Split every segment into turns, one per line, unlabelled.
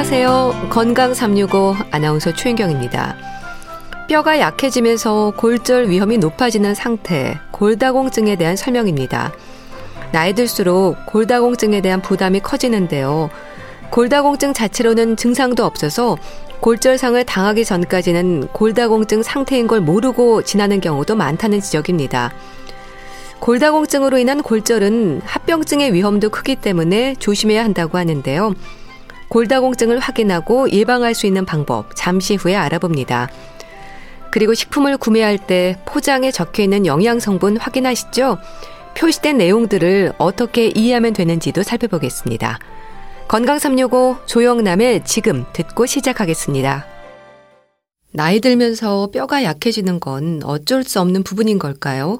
안녕하세요. 건강 365 아나운서 최인경입니다. 뼈가 약해지면서 골절 위험이 높아지는 상태, 골다공증에 대한 설명입니다. 나이 들수록 골다공증에 대한 부담이 커지는데요. 골다공증 자체로는 증상도 없어서 골절상을 당하기 전까지는 골다공증 상태인 걸 모르고 지나는 경우도 많다는 지적입니다. 골다공증으로 인한 골절은 합병증의 위험도 크기 때문에 조심해야 한다고 하는데요. 골다공증을 확인하고 예방할 수 있는 방법 잠시 후에 알아봅니다. 그리고 식품을 구매할 때 포장에 적혀 있는 영양 성분 확인하시죠? 표시된 내용들을 어떻게 이해하면 되는지도 살펴보겠습니다. 건강 365 조영남의 지금 듣고 시작하겠습니다. 나이 들면서 뼈가 약해지는 건 어쩔 수 없는 부분인 걸까요?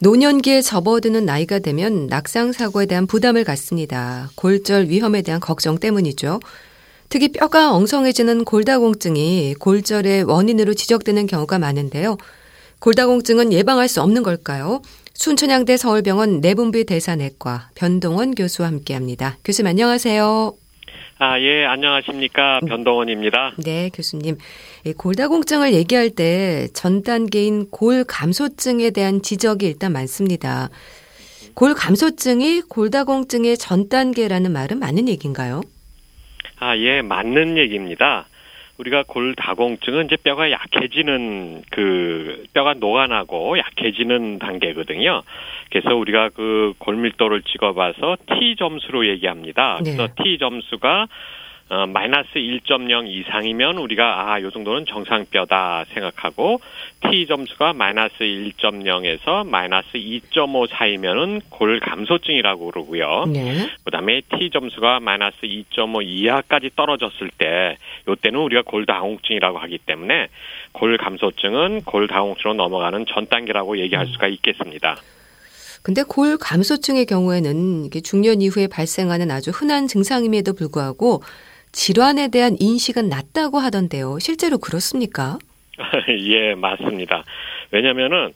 노년기에 접어드는 나이가 되면 낙상 사고에 대한 부담을 갖습니다. 골절 위험에 대한 걱정 때문이죠. 특히 뼈가 엉성해지는 골다공증이 골절의 원인으로 지적되는 경우가 많은데요. 골다공증은 예방할 수 없는 걸까요? 순천향대 서울병원 내분비 대사내과 변동원 교수와 함께합니다. 교수님 안녕하세요.
아, 예, 안녕하십니까. 변동원입니다.
네, 교수님. 골다공증을 얘기할 때 전 단계인 골 감소증에 대한 지적이 일단 많습니다. 골 감소증이 골다공증의 전 단계라는 말은 맞는 얘기인가요?
아, 예, 맞는 얘기입니다. 우리가 골다공증은 이제 뼈가 약해지는 그 뼈가 녹아나고 약해지는 단계거든요. 그래서 우리가 그 골밀도를 찍어봐서 T 점수로 얘기합니다. 그래서 네. T 점수가 어, 마이너스 1.0 이상이면 우리가 아, 요 정도는 정상뼈다 생각하고 T 점수가 마이너스 1.0에서 마이너스 2.5 사이면은 골 감소증이라고 그러고요. 네. 그다음에 T 점수가 마이너스 2.5 이하까지 떨어졌을 때 요때는 우리가 골다공증이라고 하기 때문에 골 감소증은 골다공증으로 넘어가는 전 단계라고 얘기할 음. 수가 있겠습니다.
근데 골 감소증의 경우에는 이게 중년 이후에 발생하는 아주 흔한 증상임에도 불구하고 질환에 대한 인식은 낮다고 하던데요. 실제로 그렇습니까?
예, 맞습니다. 왜냐면은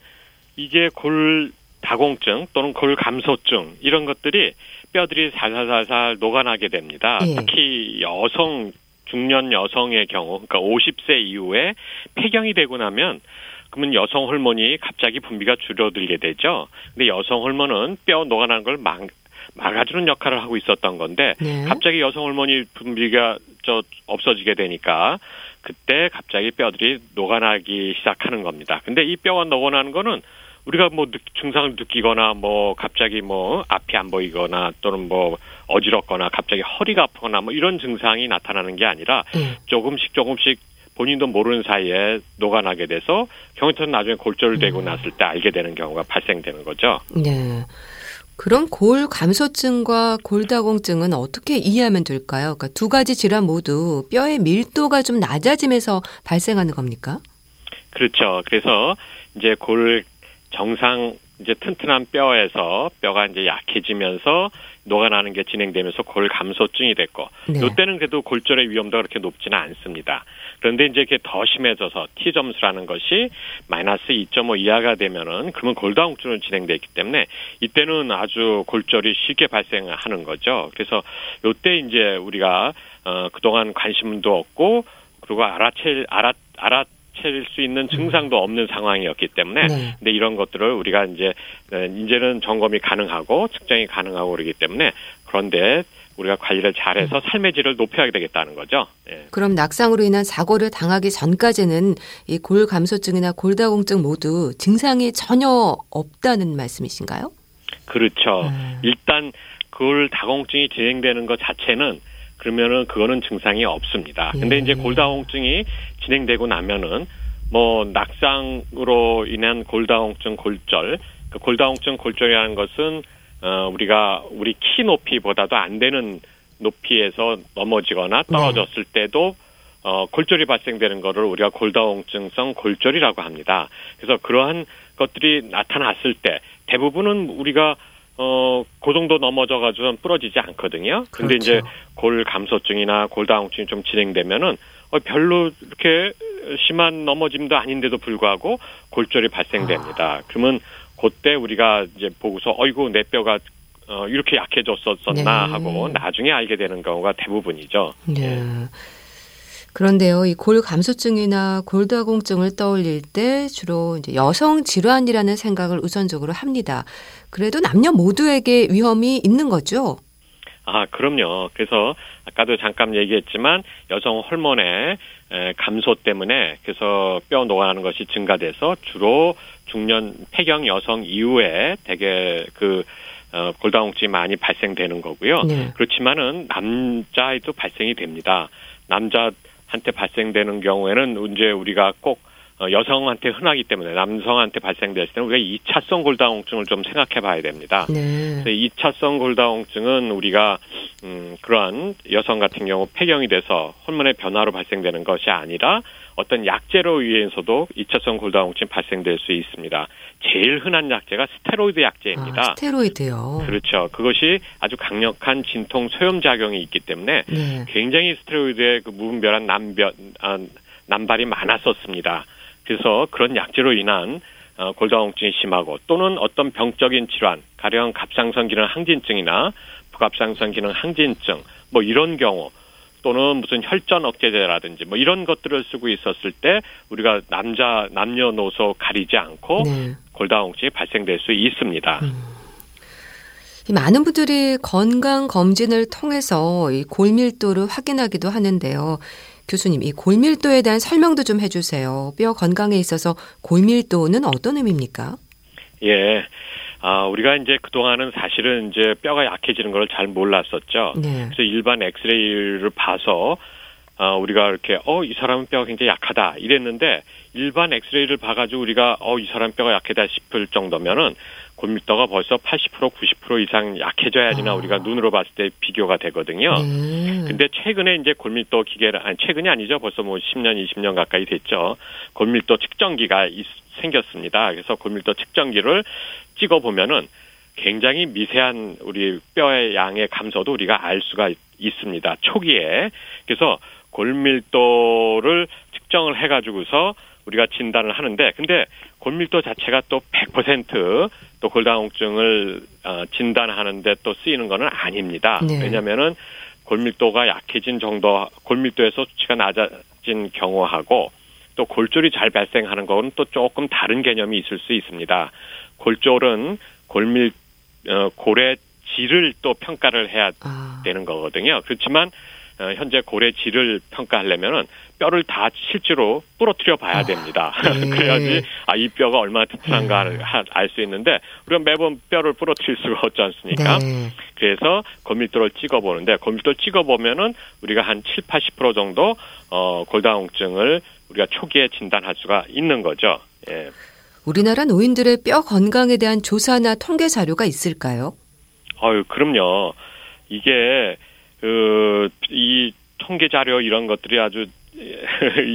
이게 골 다공증 또는 골 감소증 이런 것들이 뼈들이 살살살살 녹아나게 됩니다. 예. 특히 여성 중년 여성의 경우, 그러니까 50세 이후에 폐경이 되고 나면 그러면 여성 호르몬이 갑자기 분비가 줄어들게 되죠. 근데 여성 호르몬은 뼈 녹아나는 걸 막, 막아주는 역할을 하고 있었던 건데 네. 갑자기 여성 호르몬이 분비가 저 없어지게 되니까 그때 갑자기 뼈들이 녹아나기 시작하는 겁니다. 근데 이 뼈가 녹아나는 거는 우리가 뭐 증상을 느끼거나 뭐 갑자기 뭐 앞이 안 보이거나 또는 뭐 어지럽거나 갑자기 허리가 아프거나 뭐 이런 증상이 나타나는 게 아니라 네. 조금씩 조금씩 본인도 모르는 사이에 녹아나게 돼서 경우처럼 나중에 골절되고 음. 났을 때 알게 되는 경우가 발생되는 거죠.
네. 그럼 골 감소증과 골다공증은 어떻게 이해하면 될까요? 그러니까 두 가지 질환 모두 뼈의 밀도가 좀 낮아지면서 발생하는 겁니까?
그렇죠. 그래서 이제 골 정상 이제 튼튼한 뼈에서 뼈가 이제 약해지면서 녹아나는 게 진행되면서 골 감소증이 됐고 네. 이때는 그래도 골절의 위험도가 그렇게 높지는 않습니다. 그런데 이제 이게 더 심해져서 T 점수라는 것이 마이너스 2.5 이하가 되면은 그러면 골다공증으로 진행돼 있기 때문에 이때는 아주 골절이 쉽게 발생하는 거죠. 그래서 요때 이제 우리가 어 그동안 관심도 없고 그리고 알아챌 알아 알아 챌수 있는 증상도 없는 상황이었기 때문에 네. 근데 이런 것들을 우리가 이제 어, 이제는 점검이 가능하고 측정이 가능하고 그러기 때문에 그런데 우리가 관리를 잘해서 음. 삶의 질을 높여야 되겠다는 거죠.
예. 그럼 낙상으로 인한 사고를 당하기 전까지는 이 골 감소증이나 골다공증 모두 증상이 전혀 없다는 말씀이신가요?
그렇죠. 음. 일단 골다공증이 진행되는 것 자체는 그러면은 그거는 증상이 없습니다. 근데 예. 이제 골다공증이 진행되고 나면은 뭐 낙상으로 인한 골다공증 골절, 그 골다공증 골절이라는 것은 어, 우리가 우리 키 높이보다도 안 되는 높이에서 넘어지거나 네. 떨어졌을 때도 어, 골절이 발생되는 거를 우리가 골다공증성 골절이라고 합니다. 그래서 그러한 것들이 나타났을 때 대부분은 우리가 어, 그 정도 넘어져가지고 부러지지 않거든요. 근데 그렇죠. 이제 골 감소증이나 골다공증이 좀 진행되면은 어, 별로 이렇게 심한 넘어짐도 아닌데도 불구하고 골절이 발생됩니다. 아. 그러면 그때 우리가 이제 보고서 어이구 내 뼈가 어, 이렇게 약해졌었나 네. 하고 나중에 알게 되는 경우가 대부분이죠. 네. 예.
그런데요, 이 골 감소증이나 골다공증을 떠올릴 때 주로 이제 여성 질환이라는 생각을 우선적으로 합니다. 그래도 남녀 모두에게 위험이 있는 거죠?
아, 그럼요. 그래서 아까도 잠깐 얘기했지만 여성 호르몬의 감소 때문에 그래서 뼈 녹아나는 것이 증가돼서 주로 중년 폐경 여성 이후에 대개 그 어, 골다공증이 많이 발생되는 거고요. 네. 그렇지만은 남자에도 발생이 됩니다. 남자한테 발생되는 경우에는 이제 우리가 꼭 어, 여성한테 흔하기 때문에 남성한테 발생됐을 때는 우리가 2차성 골다공증을 좀 생각해 봐야 됩니다. 네. 2차성 골다공증은 우리가 음, 그러한 여성 같은 경우 폐경이 돼서 호르몬의 변화로 발생되는 것이 아니라 어떤 약제로 의해서도 2차성 골다공증 발생될 수 있습니다. 제일 흔한 약제가 스테로이드 약제입니다. 아,
스테로이드요.
그렇죠. 그것이 아주 강력한 진통 소염 작용이 있기 때문에 네. 굉장히 스테로이드의 그 무분별한 남변 아, 남발이 많았었습니다. 그래서 그런 약제로 인한 어, 골다공증이 심하고 또는 어떤 병적인 질환, 가령 갑상선 기능 항진증이나 부갑상선 기능 항진증 뭐 이런 경우 또는 무슨 혈전 억제제라든지 뭐 이런 것들을 쓰고 있었을 때 우리가 남자 남녀노소 가리지 않고 네. 골다공증이 발생될 수 있습니다. 음.
많은 분들이 건강 검진을 통해서 이 골밀도를 확인하기도 하는데요. 교수님, 이 골밀도에 대한 설명도 좀 해주세요. 뼈 건강에 있어서 골밀도는 어떤 의미입니까?
예. 아, 우리가 이제 그동안은 사실은 이제 뼈가 약해지는 걸 잘 몰랐었죠. 네. 그래서 일반 엑스레이를 봐서 아, 우리가 이렇게 어, 이 사람은 뼈가 굉장히 약하다 이랬는데 일반 엑스레이를 봐가지고 우리가 어, 이 사람 뼈가 약하다 싶을 정도면은 골밀도가 벌써 80% 90% 이상 약해져야지나 아. 우리가 눈으로 봤을 때 비교가 되거든요. 네. 근데 최근에 이제 골밀도 기계를 아니 최근이 아니죠. 벌써 뭐 10년 20년 가까이 됐죠. 골밀도 측정기가 있, 생겼습니다. 그래서 골밀도 측정기를 찍어 보면은 굉장히 미세한 우리 뼈의 양의 감소도 우리가 알 수가 있, 있습니다. 초기에. 그래서 골밀도를 측정을 해 가지고서 우리가 진단을 하는데 근데 골밀도 자체가 또 100%또 골다공증을 어, 진단하는데 또 쓰이는 거는 아닙니다. 네. 왜냐면은 골밀도가 약해진 정도 골밀도에서 수치가 낮아진 경우하고 또 골졸이 잘 발생하는 거는 또 조금 다른 개념이 있을 수 있습니다. 골졸은 골밀 어, 골의 질을 또 평가를 해야 아. 되는 거거든요. 그렇지만 어, 현재 고래 질을 평가하려면은 뼈를 다 실제로 부러뜨려 봐야 아, 됩니다. 네. 그래야지 아 이 뼈가 얼마나 튼튼한가 네. 알수 있는데 우리가 매번 뼈를 부러뜨릴 수가 없지 않습니까? 네. 그래서 골밀도를 찍어 보는데 골밀도를 찍어 보면은 우리가 한 7, 80% 정도 어 골다공증을 우리가 초기에 진단할 수가 있는 거죠. 예.
우리나라 노인들의 뼈 건강에 대한 조사나 통계 자료가 있을까요?
아유, 그럼요. 이게 그, 이 통계 자료 이런 것들이 아주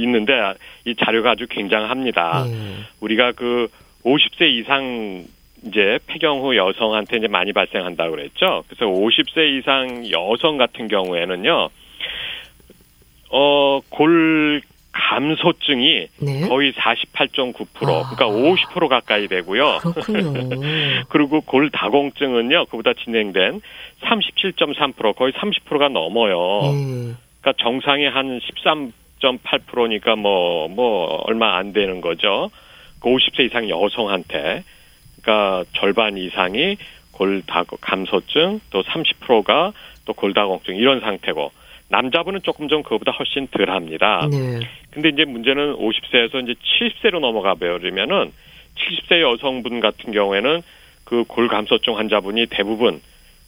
있는데 이 자료가 아주 굉장합니다. 음. 우리가 그 50세 이상 이제 폐경 후 여성한테 이제 많이 발생한다고 그랬죠. 그래서 50세 이상 여성 같은 경우에는요, 어, 골 감소증이 네? 거의 48.9% 아. 그러니까 50% 가까이 되고요.
그렇군요.
그리고 골다공증은요. 그보다 진행된 37.3% 거의 30%가 넘어요. 음. 그러니까 정상이 한 13.8%니까 뭐뭐 뭐 얼마 안 되는 거죠. 그 50세 이상 여성한테 그러니까 절반 이상이 골다 감소증 또 30%가 또 골다공증 이런 상태고 남자분은 조금 좀 그거보다 훨씬 덜 합니다. 네. 근데 이제 문제는 50세에서 이제 70세로 넘어가 버리면은 70세 여성분 같은 경우에는 그 골감소증 환자분이 대부분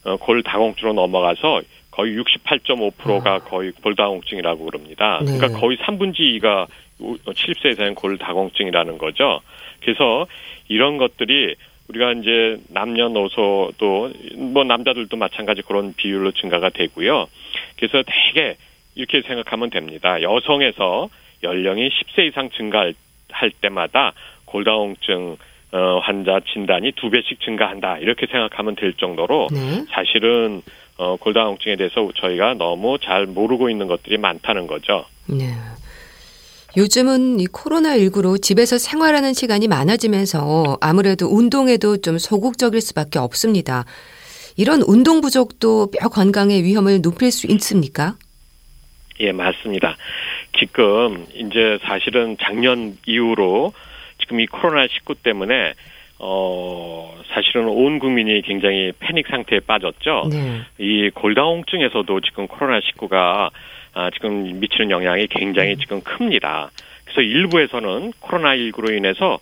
어, 골다공증으로 넘어가서 거의 68.5%가 아. 거의 골다공증이라고 그럽니다. 네. 그러니까 거의 3분지 2가 70세 이상의 골다공증이라는 거죠. 그래서 이런 것들이 우리가 이제 남녀노소도 뭐 남자들도 마찬가지 그런 비율로 증가가 되고요. 그래서 대개 이렇게 생각하면 됩니다. 여성에서 연령이 10세 이상 증가할 때마다 골다공증 어, 환자 진단이 두 배씩 증가한다 이렇게 생각하면 될 정도로 네. 사실은 어, 골다공증에 대해서 저희가 너무 잘 모르고 있는 것들이 많다는 거죠. 네.
요즘은 이 코로나19로 집에서 생활하는 시간이 많아지면서 아무래도 운동에도 좀 소극적일 수밖에 없습니다. 이런 운동 부족도 뼈 건강의 위험을 높일 수 있습니까?
예, 맞습니다. 지금 이제 사실은 작년 이후로 지금 이 코로나19 때문에 어, 사실은 온 국민이 굉장히 패닉 상태에 빠졌죠. 네. 이 골다공증에서도 지금 코로나19가 아, 지금 미치는 영향이 굉장히 음. 지금 큽니다. 그래서 일부에서는 코로나19로 인해서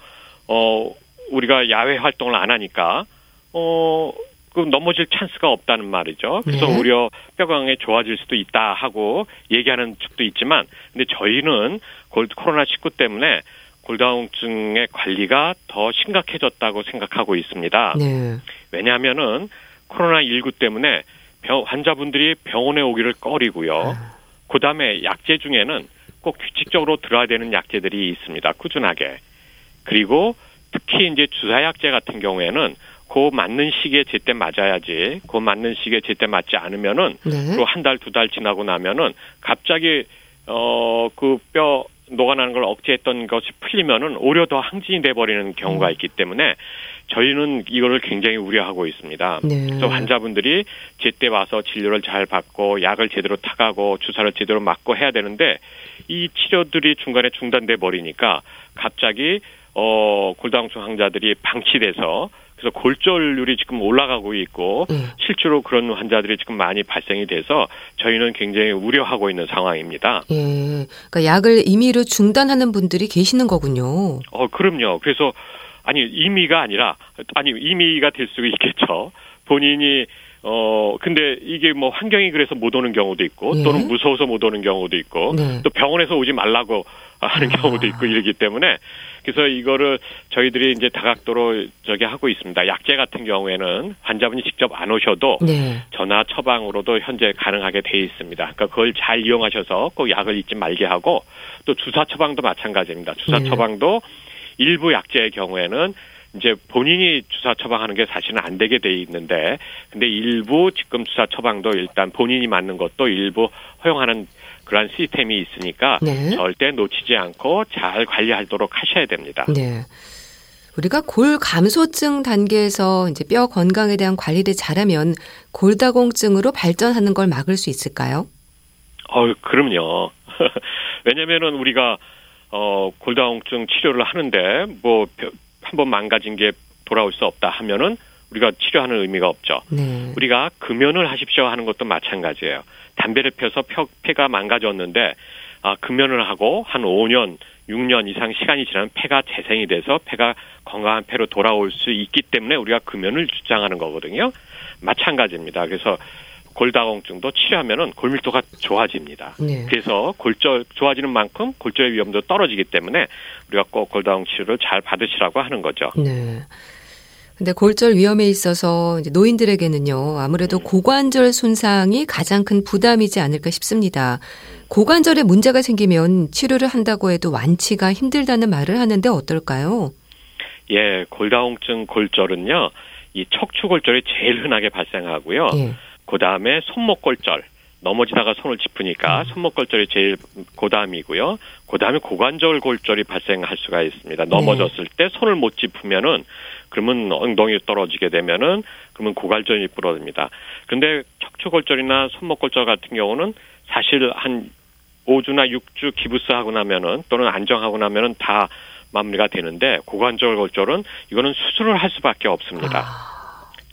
어, 우리가 야외 활동을 안 하니까 어, 그 넘어질 찬스가 없다는 말이죠. 그래서 네. 오히려 뼈강에 좋아질 수도 있다 하고 얘기하는 측도 있지만 근데 저희는 코로나 19 때문에 골다공증의 관리가 더 심각해졌다고 생각하고 있습니다. 네. 왜냐하면은 코로나 19 때문에 병, 환자분들이 병원에 오기를 꺼리고요. 아. 그 다음에 약제 중에는 꼭 규칙적으로 들어야 되는 약제들이 있습니다. 꾸준하게. 그리고 특히 이제 주사 약제 같은 경우에는 그 맞는 시기에 제때 맞아야지. 그 맞는 시기에 제때 맞지 않으면은 네. 또한 달, 두 달 지나고 나면은 갑자기 어 그 뼈 녹아나는 걸 억제했던 것이 풀리면은 오히려 더 항진이 돼 버리는 경우가 음. 있기 때문에 저희는 이거를 굉장히 우려하고 있습니다. 네. 그래서 환자분들이 제때 와서 진료를 잘 받고 약을 제대로 타가고 주사를 제대로 맞고 해야 되는데 이 치료들이 중간에 중단돼 버리니까 갑자기 어 골다공증 환자들이 방치돼서 그래서 골절률이 지금 올라가고 있고 네. 실제로 그런 환자들이 지금 많이 발생이 돼서 저희는 굉장히 우려하고 있는 상황입니다.
예. 그러니까 약을 임의로 중단하는 분들이 계시는 거군요.
어, 그럼요. 그래서 아니 임의가 아니라 아니 임의가 될 수 있겠죠. 본인이 어 근데 이게 뭐 환경이 그래서 못 오는 경우도 있고 예. 또는 무서워서 못 오는 경우도 있고 네. 또 병원에서 오지 말라고 하는 아. 경우도 있고 이러기 때문에 그래서 이거를 저희들이 이제 다각도로 저기 하고 있습니다. 약제 같은 경우에는 환자분이 직접 안 오셔도 네. 전화 처방으로도 현재 가능하게 돼 있습니다. 그러니까 그걸 잘 이용하셔서 꼭 약을 잊지 말게 하고 또 주사 처방도 마찬가지입니다. 주사 네. 처방도 일부 약제의 경우에는 이제 본인이 주사 처방하는 게 사실은 안 되게 돼 있는데 근데 일부 지금 주사 처방도 일단 본인이 맞는 것도 일부 허용하는 그러한 시스템이 있으니까 네. 절대 놓치지 않고 잘 관리하도록 하셔야 됩니다. 네.
우리가 골 감소증 단계에서 이제 뼈 건강에 대한 관리를 잘하면 골다공증으로 발전하는 걸 막을 수 있을까요?
어, 그럼요. 왜냐면은 우리가 어 골다공증 치료를 하는데 뭐 한번 망가진 게 돌아올 수 없다 하면은 우리가 치료하는 의미가 없죠. 네. 우리가 금연을 하십시오 하는 것도 마찬가지예요. 담배를 펴서 펴, 폐가 망가졌는데 아, 금연을 하고 한 5년, 6년 이상 시간이 지나면 폐가 재생이 돼서 폐가 건강한 폐로 돌아올 수 있기 때문에 우리가 금연을 주장하는 거거든요. 마찬가지입니다. 그래서 골다공증도 치료하면은 골밀도가 좋아집니다. 네. 그래서 골절 좋아지는 만큼 골절의 위험도 떨어지기 때문에 우리가 꼭 골다공 치료를 잘 받으시라고 하는 거죠. 네.
근데 골절 위험에 있어서 이제 노인들에게는요, 아무래도 고관절 손상이 가장 큰 부담이지 않을까 싶습니다. 고관절에 문제가 생기면 치료를 한다고 해도 완치가 힘들다는 말을 하는데 어떨까요?
예, 골다공증 골절은요, 이 척추골절이 제일 흔하게 발생하고요. 예. 그 다음에 손목골절, 넘어지다가 손을 짚으니까 음. 손목골절이 제일 고담이고요. 그 다음에 고관절 골절이 발생할 수가 있습니다. 넘어졌을 네. 때 손을 못 짚으면은 그러면 엉덩이 떨어지게 되면은 그러면 고관절이 부러집니다. 근데 척추골절이나 손목골절 같은 경우는 사실 한 5주나 6주 기부스하고 나면은 또는 안정하고 나면은 다 마무리가 되는데 고관절 골절은 이거는 수술을 할 수밖에 없습니다. 아.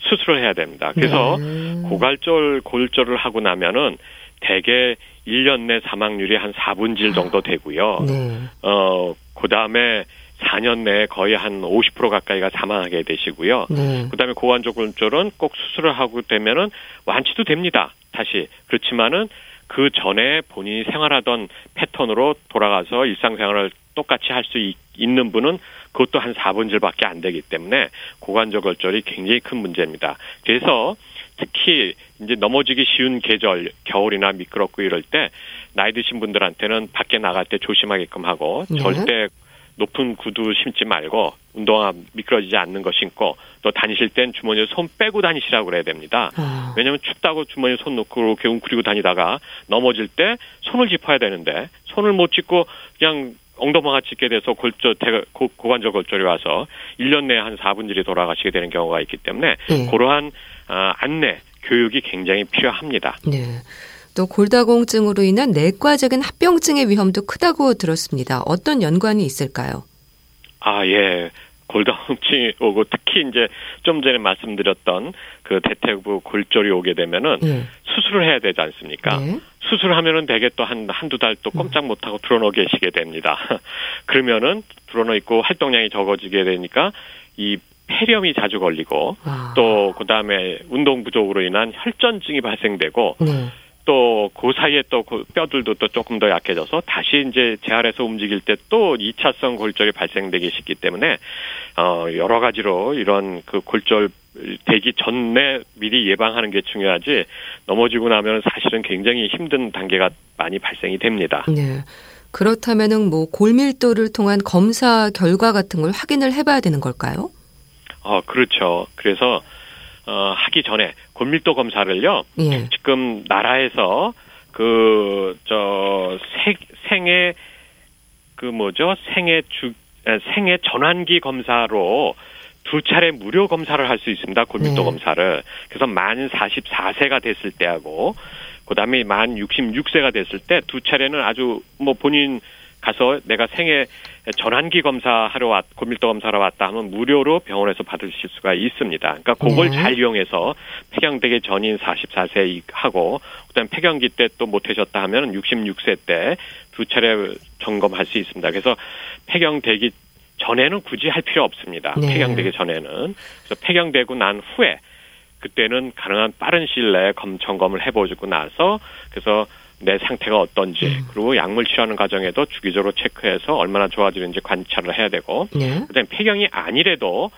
수술을 해야 됩니다. 그래서 네. 고관절 골절을 하고 나면은 대개 1년 내 사망률이 한 4분질 정도 되고요. 네. 어, 그 다음에 4년 내에 거의 한 50% 가까이가 사망하게 되시고요. 네. 그 다음에 고관절 골절은 꼭 수술을 하고 되면은 완치도 됩니다. 다시 그렇지만은 그 전에 본인이 생활하던 패턴으로 돌아가서 일상생활을 똑같이 할 수 있는 분은 그것도 한 4분절밖에 안 되기 때문에 고관절 골절이 굉장히 큰 문제입니다. 그래서 특히 이제 넘어지기 쉬운 계절 겨울이나 미끄럽고 이럴 때 나이 드신 분들한테는 밖에 나갈 때 조심하게끔 하고 네. 절대 높은 구두 신지 말고 운동화 미끄러지지 않는 거 신고 또 다니실 땐 주머니에 손 빼고 다니시라고 그래야 됩니다. 아. 왜냐하면 춥다고 주머니에 손 넣고 이렇게 웅크리고 다니다가 넘어질 때 손을 짚어야 되는데 손을 못 짚고 그냥 엉덩방아 찢게 돼서 골절, 고, 고관절 골절이 와서 1년 내에 한 4분질이 돌아가시게 되는 경우가 있기 때문에 네. 그러한 어, 안내, 교육이 굉장히 필요합니다.
네. 또 골다공증으로 인한 내과적인 합병증의 위험도 크다고 들었습니다. 어떤 연관이 있을까요?
아, 예. 골다공증이 오고 특히 이제 좀 전에 말씀드렸던 그 대퇴부 골절이 오게 되면은 네. 수술을 해야 되지 않습니까? 네. 수술하면은 대개 또한 한두 달 또 꼼짝 못 하고 들어놓 계시게 됩니다. 그러면은 들어놓 있고 활동량이 적어지게 되니까 이 폐렴이 자주 걸리고 아. 또 그다음에 운동 부족으로 인한 혈전증이 발생되고 네. 또 그 사이에 또 그 뼈들도 또 조금 더 약해져서 다시 이제 재활해서 움직일 때 또 2차성 골절이 발생되기 쉽기 때문에 어 여러 가지로 이런 그 골절 되기 전에 미리 예방하는 게 중요하지 넘어지고 나면 사실은 굉장히 힘든 단계가 많이 발생이 됩니다.
네. 그렇다면은 뭐 골밀도를 통한 검사 결과 같은 걸 확인을 해봐야 되는 걸까요?
어 그렇죠. 그래서 어, 하기 전에 골밀도 검사를요. 예. 지금 나라에서 그 저 생애 그 뭐죠 생애 주 생애 전환기 검사로 두 차례 무료 검사를 할 수 있습니다. 골밀도 네. 검사를. 그래서 만 44세가 됐을 때하고 그다음에 만 66세가 됐을 때 두 차례는 아주 뭐 본인 가서 내가 생애 전환기 검사하러 왔, 고밀도 검사하러 왔다 하면 무료로 병원에서 받으실 수가 있습니다. 그러니까 그걸 네. 잘 이용해서 폐경되기 전인 44세 하고 그다음 폐경기 때 또 못하셨다 하면 66세 때 두 차례 점검할 수 있습니다. 그래서 폐경되기 전에는 굳이 할 필요 없습니다. 네. 폐경되기 전에는 그래서 폐경되고 난 후에 그때는 가능한 빠른 시일 내에 검 점검을 해보고 나서 그래서 내 상태가 어떤지 음. 그리고 약물 치료하는 과정에도 주기적으로 체크해서 얼마나 좋아지는지 관찰을 해야 되고 네. 그다음에 폐경이 아니래도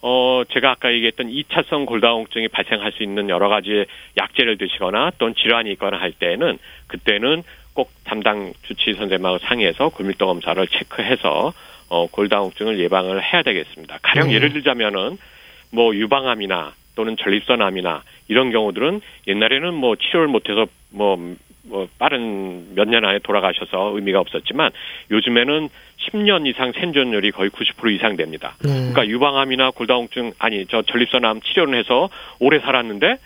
어 제가 아까 얘기했던 2차성 골다공증이 발생할 수 있는 여러 가지 약제를 드시거나 또는 질환이 있거나 할 때는 그때는 꼭 담당 주치 선생님하고 상의해서 골밀도 검사를 체크해서 어 골다공증을 예방을 해야 되겠습니다. 가령 네. 예를 들자면은 뭐 유방암이나 또는 전립선암이나 이런 경우들은 옛날에는 뭐 치료를 못해서 뭐 뭐 빠른 몇 년 안에 돌아가셔서 의미가 없었지만 요즘에는 10년 이상 생존율이 거의 90% 이상 됩니다. 네. 그러니까 유방암이나 골다공증 아니 저 전립선암 치료를 해서 오래 살았는데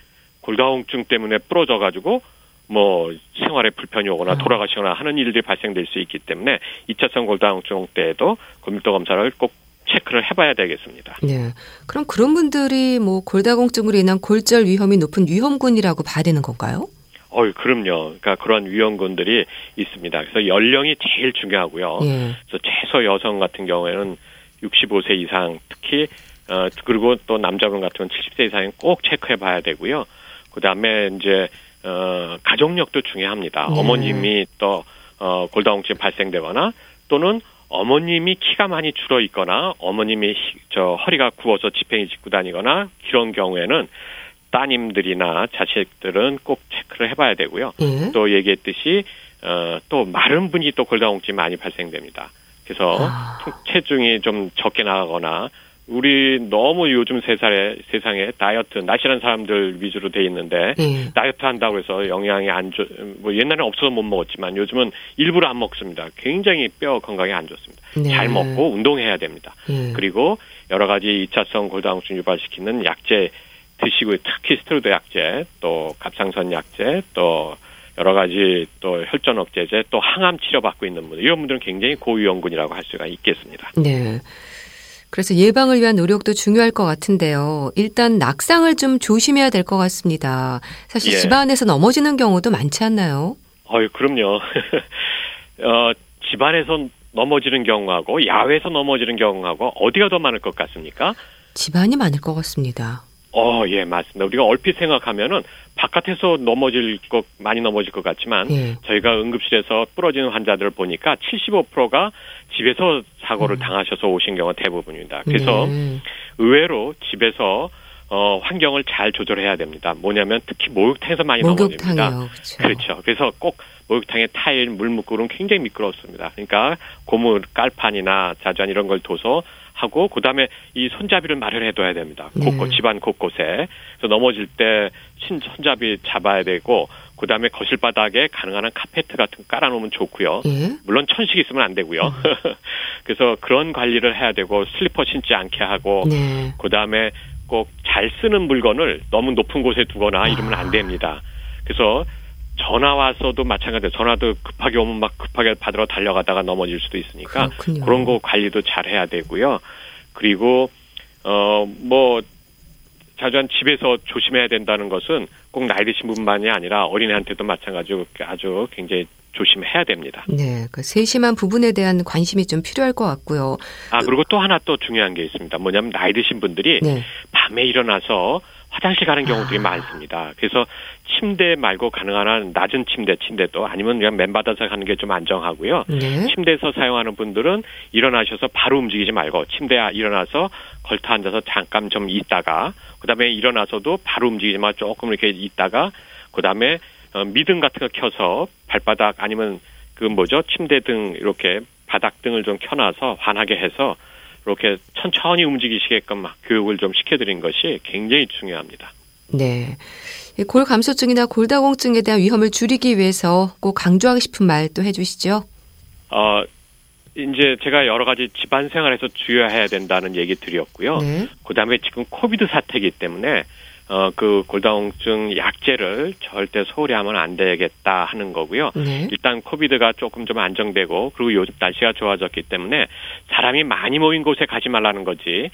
골다공증 때문에 부러져 가지고 뭐 생활에 불편이 오거나 아. 돌아가시거나 하는 일들이 발생될 수 있기 때문에 2차성 골다공증 때에도 골밀도 검사를 꼭 체크를 해봐야 되겠습니다.
네. 그럼 그런 분들이 뭐 골다공증으로 인한 골절 위험이 높은 위험군이라고 봐야 되는 건가요?
어, 그럼요. 그러니까 그런 위험군들이 있습니다. 그래서 연령이 제일 중요하고요. 예. 그래서 최소 여성 같은 경우에는 65세 이상 특히 어 그리고 또 남자분 같은 경우는 70세 이상은 꼭 체크해 봐야 되고요. 그다음에 이제 어 가족력도 중요합니다. 네. 어머님이 또 어 골다공증 발생되거나 또는 어머님이 키가 많이 줄어 있거나 어머님이 저 허리가 구워서 지팽이 짚고 다니거나 이런 경우에는 따님들이나 자식들은 꼭 체크를 해봐야 되고요. 예. 또 얘기했듯이 어, 또 마른 분이 또 골다공증이 많이 발생됩니다. 그래서 아. 체중이 좀 적게 나가거나 우리 너무 요즘 세상에 세상에 다이어트 날씬한 사람들 위주로 돼 있는데 예. 다이어트 한다고 해서 영양이 안 좋, 뭐 옛날에는 없어서 못 먹었지만 요즘은 일부러 안 먹습니다. 굉장히 뼈 건강에 안 좋습니다. 네. 잘 먹고 운동해야 됩니다. 예. 그리고 여러 가지 2차성 골다공증 유발시키는 약제 드시고 특히 스테로이드 약제, 또 갑상선 약제, 또 여러 가지 또 혈전 억제제, 또 항암 치료 받고 있는 분들 이런 분들은 굉장히 고위험군이라고 할 수가 있겠습니다.
네. 그래서 예방을 위한 노력도 중요할 것 같은데요. 일단 낙상을 좀 조심해야 될 것 같습니다. 사실 예. 집안에서 넘어지는 경우도 많지 않나요?
어유 그럼요. 어, 집안에서 넘어지는 경우하고 야외에서 넘어지는 경우하고 어디가 더 많을 것 같습니까?
집안이 많을 것 같습니다.
어, 예, 맞습니다. 우리가 얼핏 생각하면은 바깥에서 넘어질 것, 많이 넘어질 것 같지만 예. 저희가 응급실에서 부러지는 환자들을 보니까 75%가 집에서 사고를 음. 당하셔서 오신 경우가 대부분입니다. 그래서 네. 의외로 집에서 어, 환경을 잘 조절해야 됩니다. 뭐냐면 특히 목욕탕에서 많이 목욕탕이요. 넘어집니다. 그렇죠. 그렇죠. 그래서 꼭 목욕탕의 타일, 물 묻고 그러면 굉장히 미끄럽습니다. 그러니까 고무 깔판이나 자전 이런 걸 둬서 하고 그다음에 이 손잡이를 마련해 둬야 됩니다. 곳곳 네. 집안 곳곳에. 그래서 넘어질 때 손잡이 잡아야 되고 그다음에 거실 바닥에 가능한 한 카페트 같은 거 깔아 놓으면 좋고요. 예? 물론 천식 있으면 안 되고요. 음. 그래서 그런 관리를 해야 되고 슬리퍼 신지 않게 하고 네. 그다음에 꼭 잘 쓰는 물건을 너무 높은 곳에 두거나 이러면 안 됩니다. 그래서 전화 와서도 마찬가지로 전화도 급하게 오면 막 급하게 받으러 달려가다가 넘어질 수도 있으니까 그렇군요. 그런 거 관리도 잘 해야 되고요. 그리고 어뭐 자주한 집에서 조심해야 된다는 것은 꼭 나이 드신 분만이 아니라 어린애한테도 마찬가지로 아주 굉장히 조심해야 됩니다.
네, 그 세심한 부분에 대한 관심이 좀 필요할 것 같고요.
아 그리고 또 하나 또 중요한 게 있습니다. 뭐냐면 나이 드신 분들이 네. 밤에 일어나서 화장실 가는 경우들이 아. 많습니다. 그래서 침대 말고 가능한 한 낮은 침대, 침대도 아니면 그냥 맨바닥에서 가는 게 좀 안정하고요. 네. 침대에서 사용하는 분들은 일어나셔서 바로 움직이지 말고 침대에 일어나서 걸터 앉아서 잠깐 좀 있다가 그다음에 일어나서도 바로 움직이지 마 조금 이렇게 있다가 그다음에 어, 미등 같은 거 켜서 발바닥 아니면 그 뭐죠 침대 등 이렇게 바닥 등을 좀 켜놔서 환하게 해서 이렇게 천천히 움직이시게끔 교육을 좀 시켜드린 것이 굉장히 중요합니다.
네. 골 감소증이나 골다공증에 대한 위험을 줄이기 위해서 꼭 강조하고 싶은 말 또 해주시죠.
어, 이제 제가 여러 가지 집안 생활에서 주의해야 된다는 얘기 드렸고요. 네. 그 다음에 지금 코비드 사태이기 때문에 어, 그 골다공증 약제를 절대 소홀히 하면 안 되겠다 하는 거고요. 네. 일단 코비드가 조금 좀 안정되고 그리고 요즘 날씨가 좋아졌기 때문에 사람이 많이 모인 곳에 가지 말라는 거지.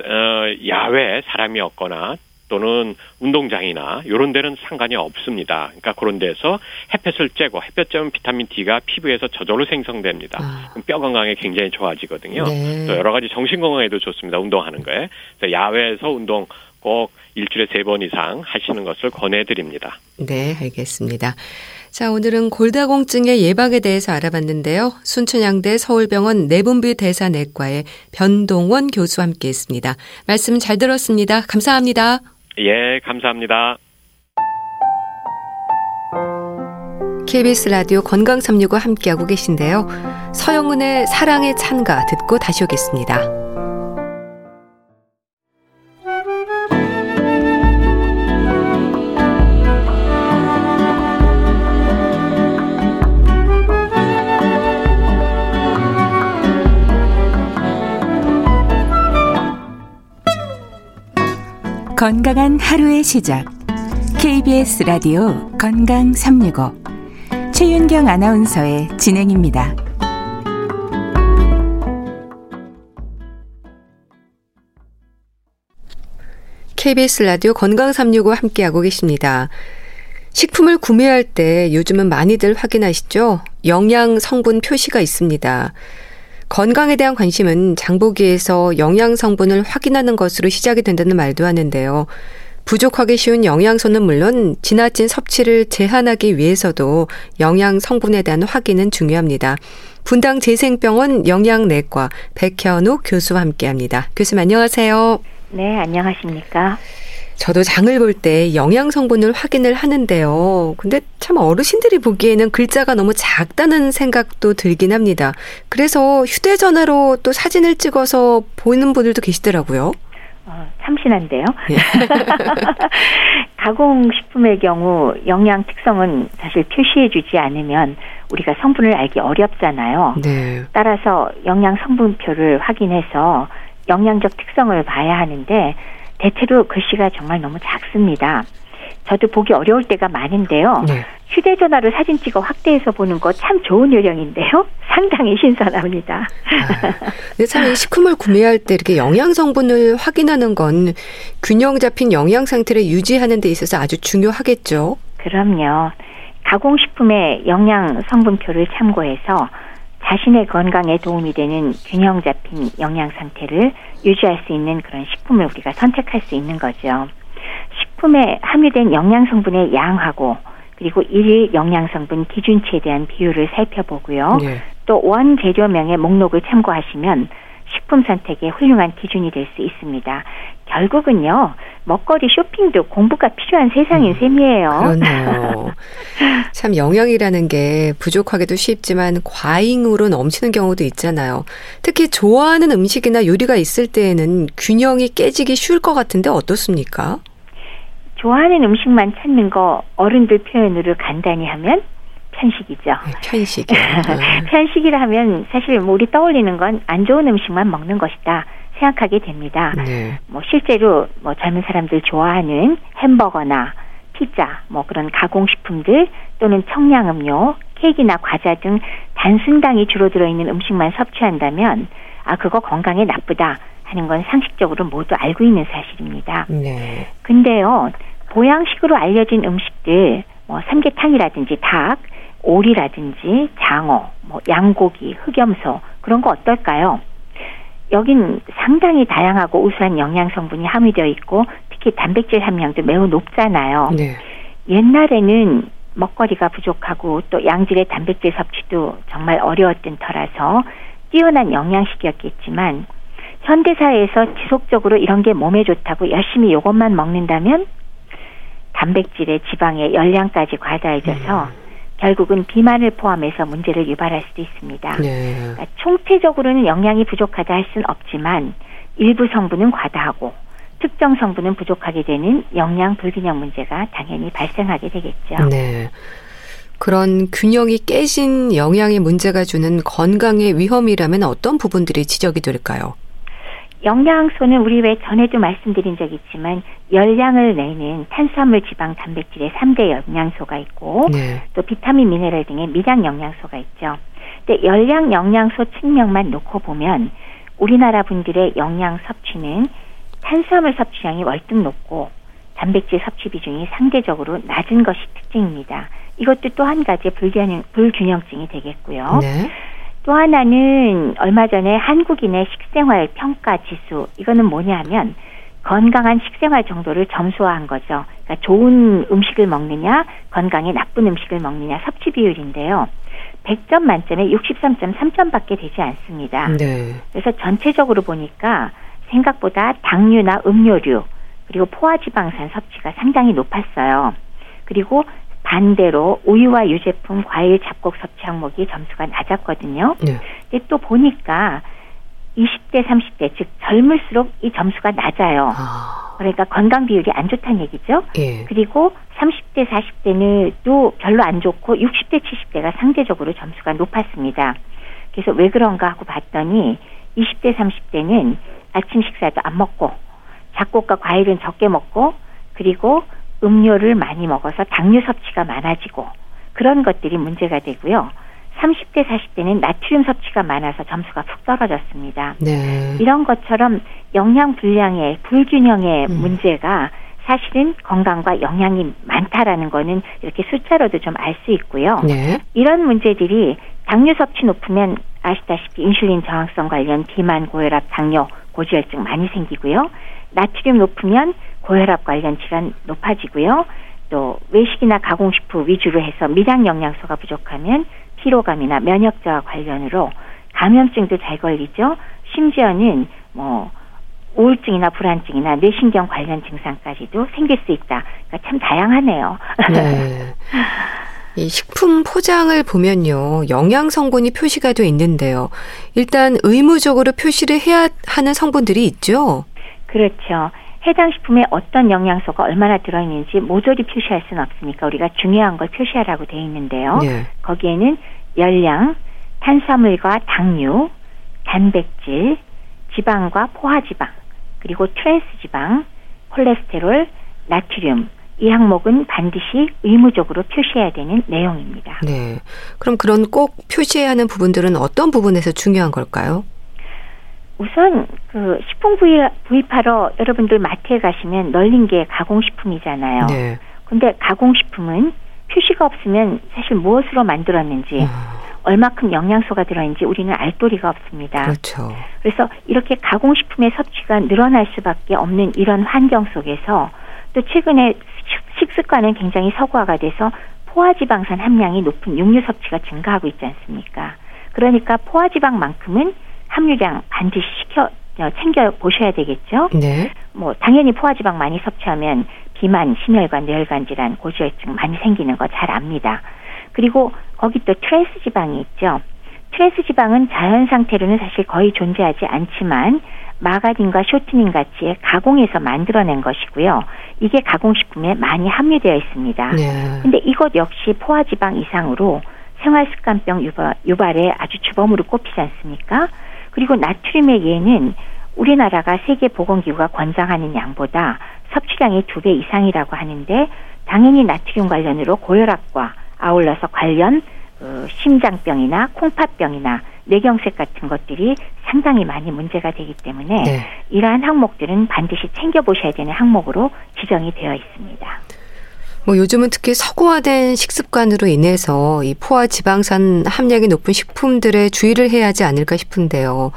어, 야외 사람이 없거나 또는 운동장이나 이런 데는 상관이 없습니다. 그러니까 그런 데서 햇볕을 쬐고 햇볕 쬐면 비타민 D가 피부에서 저절로 생성됩니다. 아. 뼈 건강에 굉장히 좋아지거든요. 네. 또 여러 가지 정신 건강에도 좋습니다. 운동하는 거에. 야외에서 운동 꼭 일주일에 세 번 이상 하시는 것을 권해드립니다.
네, 알겠습니다. 자, 오늘은 골다공증의 예방에 대해서 알아봤는데요. 순천향대 서울병원 내분비 대사내과의 변동원 교수와 함께 했습니다. 말씀 잘 들었습니다. 감사합니다.
예, 감사합니다.
KBS 라디오 건강 365 함께하고 계신데요. 서영은의 사랑의 찬가 듣고 다시 오겠습니다.
건강한 하루의 시작. KBS 라디오 건강 365. 최윤경 아나운서의 진행입니다.
KBS 라디오 건강 365 함께하고 계십니다. 식품을 구매할 때 요즘은 많이들 확인하시죠? 영양 성분 표시가 있습니다. 건강에 대한 관심은 장보기에서 영양 성분을 확인하는 것으로 시작이 된다는 말도 하는데요. 부족하기 쉬운 영양소는 물론 지나친 섭취를 제한하기 위해서도 영양 성분에 대한 확인은 중요합니다. 분당 재생병원 영양내과 백현욱 교수와 함께합니다. 교수님 안녕하세요.
네, 안녕하십니까?
저도 장을 볼 때 영양 성분을 확인을 하는데요. 근데 참 어르신들이 보기에는 글자가 너무 작다는 생각도 들긴 합니다. 그래서 휴대전화로 또 사진을 찍어서 보이는 분들도 계시더라고요.
어, 참신한데요. 예. 가공식품의 경우 영양 특성은 사실 표시해주지 않으면 우리가 성분을 알기 어렵잖아요. 네. 따라서 영양 성분표를 확인해서 영양적 특성을 봐야 하는데 대체로 글씨가 정말 너무 작습니다. 저도 보기 어려울 때가 많은데요. 네. 휴대전화로 사진 찍어 확대해서 보는 거 참 좋은 요령인데요. 상당히 신선합니다.
아, 참 식품을 구매할 때 이렇게 영양 성분을 확인하는 건 균형 잡힌 영양 상태를 유지하는 데 있어서 아주 중요하겠죠.
그럼요. 가공식품의 영양 성분표를 참고해서 자신의 건강에 도움이 되는 균형 잡힌 영양 상태를 유지할 수 있는 그런 식품을 우리가 선택할 수 있는 거죠. 식품에 함유된 영양 성분의 양하고 그리고 일 영양 성분 기준치에 대한 비율을 살펴보고요. 네. 또 원재료명의 목록을 참고하시면 식품 선택의 훌륭한 기준이 될 수 있습니다. 결국은요, 먹거리 쇼핑도 공부가 필요한 세상인 음, 셈이에요.
그렇네요. 참 영양이라는 게 부족하기도 쉽지만 과잉으로 넘치는 경우도 있잖아요. 특히 좋아하는 음식이나 요리가 있을 때에는 균형이 깨지기 쉬울 것 같은데 어떻습니까?
좋아하는 음식만 찾는 거 어른들 표현으로 간단히 하면 편식이죠. 네,
편식.
편식이라 하면 사실 뭐 우리 떠올리는 건 안 좋은 음식만 먹는 것이다 생각하게 됩니다. 네. 뭐 실제로 뭐 젊은 사람들 좋아하는 햄버거나 피자, 뭐 그런 가공식품들 또는 청량음료, 케이크나 과자 등 단순당이 주로 들어있는 음식만 섭취한다면 아 그거 건강에 나쁘다 하는 건 상식적으로 모두 알고 있는 사실입니다. 네. 근데요 보양식으로 알려진 음식들 뭐 삼계탕이라든지 닭, 오리라든지 장어, 뭐 양고기, 흑염소 그런 거 어떨까요? 여긴 상당히 다양하고 우수한 영양 성분이 함유되어 있고 특히 단백질 함량도 매우 높잖아요. 네. 옛날에는 먹거리가 부족하고 또 양질의 단백질 섭취도 정말 어려웠던 터라서 뛰어난 영양식이었겠지만 현대사회에서 지속적으로 이런 게 몸에 좋다고 열심히 이것만 먹는다면 단백질에 지방에 열량까지 과다해져서 음. 결국은 비만을 포함해서 문제를 유발할 수도 있습니다. 네. 그러니까 총체적으로는 영양이 부족하다 할 수는 없지만 일부 성분은 과다하고 특정 성분은 부족하게 되는 영양 불균형 문제가 당연히 발생하게 되겠죠. 네.
그런 균형이 깨진 영양의 문제가 주는 건강의 위험이라면 어떤 부분들이 지적이 될까요?
영양소는 우리 왜 전에도 말씀드린 적 있지만 열량을 내는 탄수화물, 지방, 단백질의 3대 영양소가 있고 네. 또 비타민, 미네랄 등의 미량 영양소가 있죠. 근데 열량 영양소 측면만 놓고 보면 우리나라 분들의 영양 섭취는 탄수화물 섭취량이 월등 높고 단백질 섭취 비중이 상대적으로 낮은 것이 특징입니다. 이것도 또 한 가지 불균형, 불균형증이 되겠고요. 네. 또 하나는 얼마 전에 한국인의 식생활 평가 지수 이거는 뭐냐면 건강한 식생활 정도를 점수화한 거죠. 그러니까 좋은 음식을 먹느냐, 건강에 나쁜 음식을 먹느냐 섭취 비율인데요. 100점 만점에 63.3점밖에 되지 않습니다. 네. 그래서 전체적으로 보니까 생각보다 당류나 음료류 그리고 포화지방산 섭취가 상당히 높았어요. 그리고 반대로 우유와 유제품, 과일, 잡곡 섭취 항목이 점수가 낮았거든요. 네. 근데 또 보니까 20대, 30대 즉 젊을수록 이 점수가 낮아요. 아. 그러니까 건강 비율이 안 좋다는 얘기죠. 예. 그리고 30대, 40대는 또 별로 안 좋고 60대, 70대가 상대적으로 점수가 높았습니다. 그래서 왜 그런가 하고 봤더니 20대, 30대는 아침 식사도 안 먹고 잡곡과 과일은 적게 먹고 그리고 음료를 많이 먹어서 당류 섭취가 많아지고 그런 것들이 문제가 되고요. 30대, 40대는 나트륨 섭취가 많아서 점수가 푹 떨어졌습니다. 네. 이런 것처럼 영양 불량의 불균형의 음. 문제가 사실은 건강과 영향이 많다라는 거는 이렇게 숫자로도 좀 알 수 있고요. 네. 이런 문제들이 당류 섭취 높으면 아시다시피 인슐린 저항성 관련 비만, 고혈압, 당뇨, 고지혈증 많이 생기고요. 나트륨 높으면 고혈압 관련 질환 높아지고요. 또 외식이나 가공식품 위주로 해서 미량 영양소가 부족하면 피로감이나 면역 저하 관련으로 감염증도 잘 걸리죠. 심지어는 뭐 우울증이나 불안증이나 뇌신경 관련 증상까지도 생길 수 있다. 그러니까 참 다양하네요. 네.
이 식품 포장을 보면요. 영양 성분이 표시가 돼 있는데요. 일단 의무적으로 표시를 해야 하는 성분들이 있죠.
그렇죠. 해당 식품에 어떤 영양소가 얼마나 들어있는지 모조리 표시할 수는 없으니까 우리가 중요한 걸 표시하라고 돼 있는데요. 네. 거기에는 열량, 탄수화물과 당류, 단백질, 지방과 포화지방, 그리고 트랜스 지방, 콜레스테롤, 나트륨, 이 항목은 반드시 의무적으로 표시해야 되는 내용입니다.
네. 그럼 그런 꼭 표시해야 하는 부분들은 어떤 부분에서 중요한 걸까요?
우선 그 식품 구입, 구입 하러 여러분들 마트에 가시면 널린 게 가공식품이잖아요. 네. 근데 가공식품은 표시가 없으면 사실 무엇으로 만들었는지 음. 얼마큼 영양소가 들어있는지 우리는 알 도리가 없습니다.
그렇죠.
그래서 이렇게 가공식품의 섭취가 늘어날 수밖에 없는 이런 환경 속에서 또 최근에 식습관은 굉장히 서구화가 돼서 포화지방산 함량이 높은 육류 섭취가 증가하고 있지 않습니까? 그러니까 포화지방만큼은 함유량 반드시 시켜 어, 챙겨 보셔야 되겠죠. 네. 뭐 당연히 포화지방 많이 섭취하면 비만, 심혈관, 뇌혈관 질환, 고지혈증 많이 생기는 거 잘 압니다. 그리고 거기 또 트랜스 지방이 있죠. 트랜스 지방은 자연 상태로는 사실 거의 존재하지 않지만 마가린과 쇼트닝 같이 가공해서 만들어낸 것이고요. 이게 가공식품에 많이 함유되어 있습니다. 네. 근데 이것 역시 포화지방 이상으로 생활습관병 유발, 유발에 아주 주범으로 꼽히지 않습니까? 그리고 나트륨의 예는 우리나라가 세계보건기구가 권장하는 양보다 섭취량이 두 배 이상이라고 하는데 당연히 나트륨 관련으로 고혈압과 아울러서 관련 어, 심장병이나 콩팥병이나 뇌경색 같은 것들이 상당히 많이 문제가 되기 때문에 네. 이러한 항목들은 반드시 챙겨보셔야 되는 항목으로 지정이 되어 있습니다.
뭐 요즘은 특히 서구화된 식습관으로 인해서 이 포화 지방산 함량이 높은 식품들에 주의를 해야 하지 않을까 싶은데요.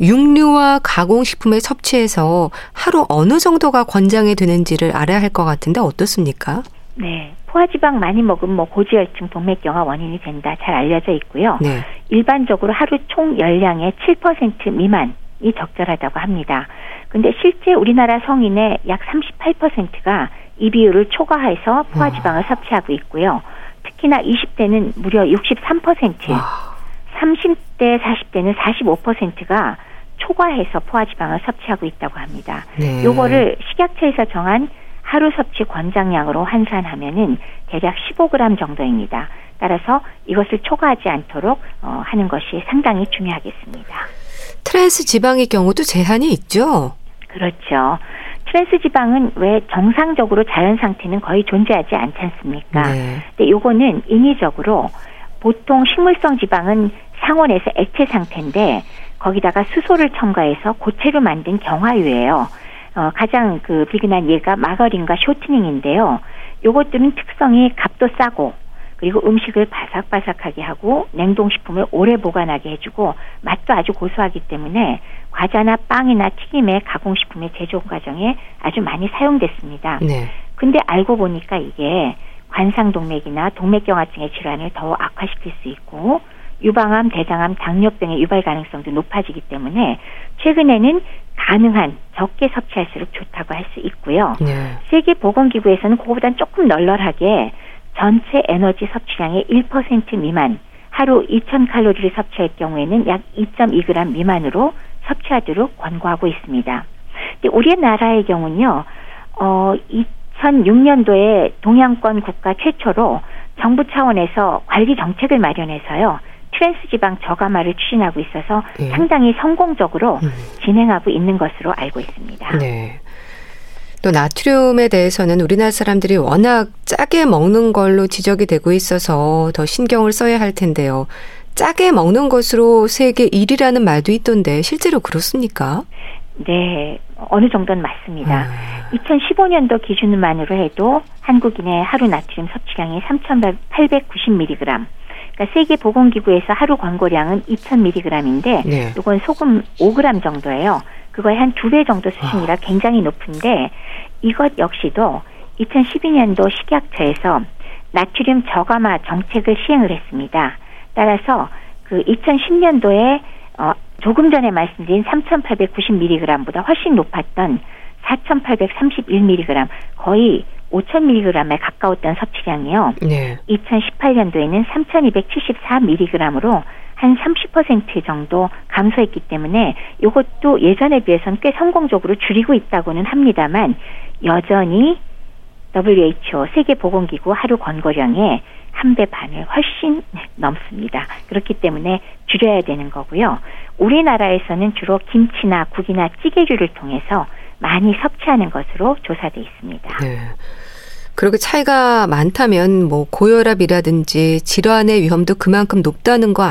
육류와 가공식품의 섭취에서 하루 어느 정도가 권장이 되는지를 알아야 할 것 같은데 어떻습니까?
네. 포화지방 많이 먹으면 뭐 고지혈증, 동맥경화 원인이 된다 잘 알려져 있고요. 네. 일반적으로 하루 총 열량의 7% 미만이 적절하다고 합니다. 근데 실제 우리나라 성인의 약 38%가 이 비율을 초과해서 포화지방을 와. 섭취하고 있고요. 특히나 20대는 무려 63%, 와. 30대, 40대는 45%가 초과해서 포화지방을 섭취하고 있다고 합니다. 네. 요거를 식약처에서 정한 하루 섭취 권장량으로 환산하면은 대략 15g 정도입니다. 따라서 이것을 초과하지 않도록 어, 하는 것이 상당히 중요하겠습니다.
트랜스 지방의 경우도 제한이 있죠?
그렇죠. 트랜스 지방은 왜 정상적으로 자연 상태는 거의 존재하지 않지 않습니까? 네. 근데 요거는 인위적으로 보통 식물성 지방은 상온에서 액체 상태인데 거기다가 수소를 첨가해서 고체로 만든 경화유예요. 어, 가장 그 비근한 예가 마거린과 쇼트닝인데요. 요것들은 특성이 값도 싸고 그리고 음식을 바삭바삭하게 하고 냉동식품을 오래 보관하게 해주고 맛도 아주 고소하기 때문에 과자나 빵이나 튀김의 가공식품의 제조 과정에 아주 많이 사용됐습니다. 네. 근데 알고 보니까 이게 관상동맥이나 동맥경화증의 질환을 더 악화시킬 수 있고 유방암, 대장암, 당뇨병의 유발 가능성도 높아지기 때문에 최근에는 가능한 적게 섭취할수록 좋다고 할 수 있고요. 네. 세계보건기구에서는 그거보다는 조금 널널하게 전체 에너지 섭취량의 1% 미만 하루 2,000칼로리를 섭취할 경우에는 약 2.2g 미만으로 섭취하도록 권고하고 있습니다. 근데 우리나라의 경우는요, 어, 2006년도에 동양권 국가 최초로 정부 차원에서 관리 정책을 마련해서요, 트랜스 지방 저감화를 추진하고 있어서 네. 상당히 성공적으로 음. 진행하고 있는 것으로 알고 있습니다. 네.
또 나트륨에 대해서는 우리나라 사람들이 워낙 짜게 먹는 걸로 지적이 되고 있어서 더 신경을 써야 할 텐데요. 짜게 먹는 것으로 세계 1위라는 말도 있던데 실제로 그렇습니까?
네, 어느 정도는 맞습니다. 아. 2015년도 기준만으로 해도 한국인의 하루 나트륨 섭취량이 3,890mg, 그러니까 세계 보건기구에서 하루 권고량은 2,000mg인데 네. 이건 소금 5g 정도예요. 그거의 한 두 배 정도 수준이라 아. 굉장히 높은데 이것 역시도 2012년도 식약처에서 나트륨 저감화 정책을 시행을 했습니다. 따라서 그 2010년도에 어, 조금 전에 말씀드린 3,890mg보다 훨씬 높았던 4,831mg 거의 5,000mg에 가까웠던 섭취량이요. 네. 2018년도에는 3,274mg으로 한 30% 정도 감소했기 때문에 이것도 예전에 비해서는 꽤 성공적으로 줄이고 있다고는 합니다만 여전히 WHO 세계보건기구 하루 권고량의 한 배 반을 훨씬 넘습니다. 그렇기 때문에 줄여야 되는 거고요. 우리나라에서는 주로 김치나 국이나 찌개류를 통해서 많이 섭취하는 것으로 조사돼 있습니다. 네.
그렇게 차이가 많다면 뭐 고혈압이라든지 질환의 위험도 그만큼 높다는 거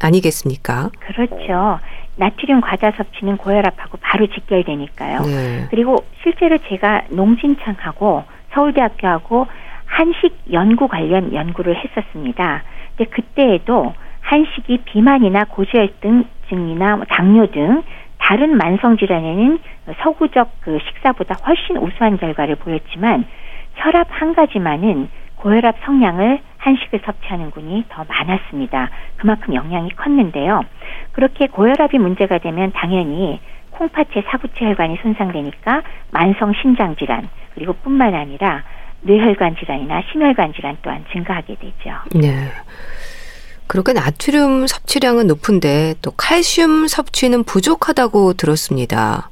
아니겠습니까?
그렇죠. 나트륨 과자 섭취는 고혈압하고 바로 직결되니까요. 네. 그리고 실제로 제가 농진청하고 서울대학교하고 한식 연구 관련 연구를 했었습니다. 근데 그때에도 한식이 비만이나 고지혈증이나 뭐 당뇨 등 다른 만성 질환에는 서구적 그 식사보다 훨씬 우수한 결과를 보였지만 혈압 한 가지만은 고혈압 성량을 한식을 섭취하는 군이 더 많았습니다. 그만큼 영향이 컸는데요. 그렇게 고혈압이 문제가 되면 당연히 콩팥의 사구체 혈관이 손상되니까 만성 신장 질환 그리고 뿐만 아니라 뇌혈관 질환이나 심혈관 질환 또한 증가하게 되죠. 네.
그렇게 나트륨 섭취량은 높은데 또 칼슘 섭취는 부족하다고 들었습니다.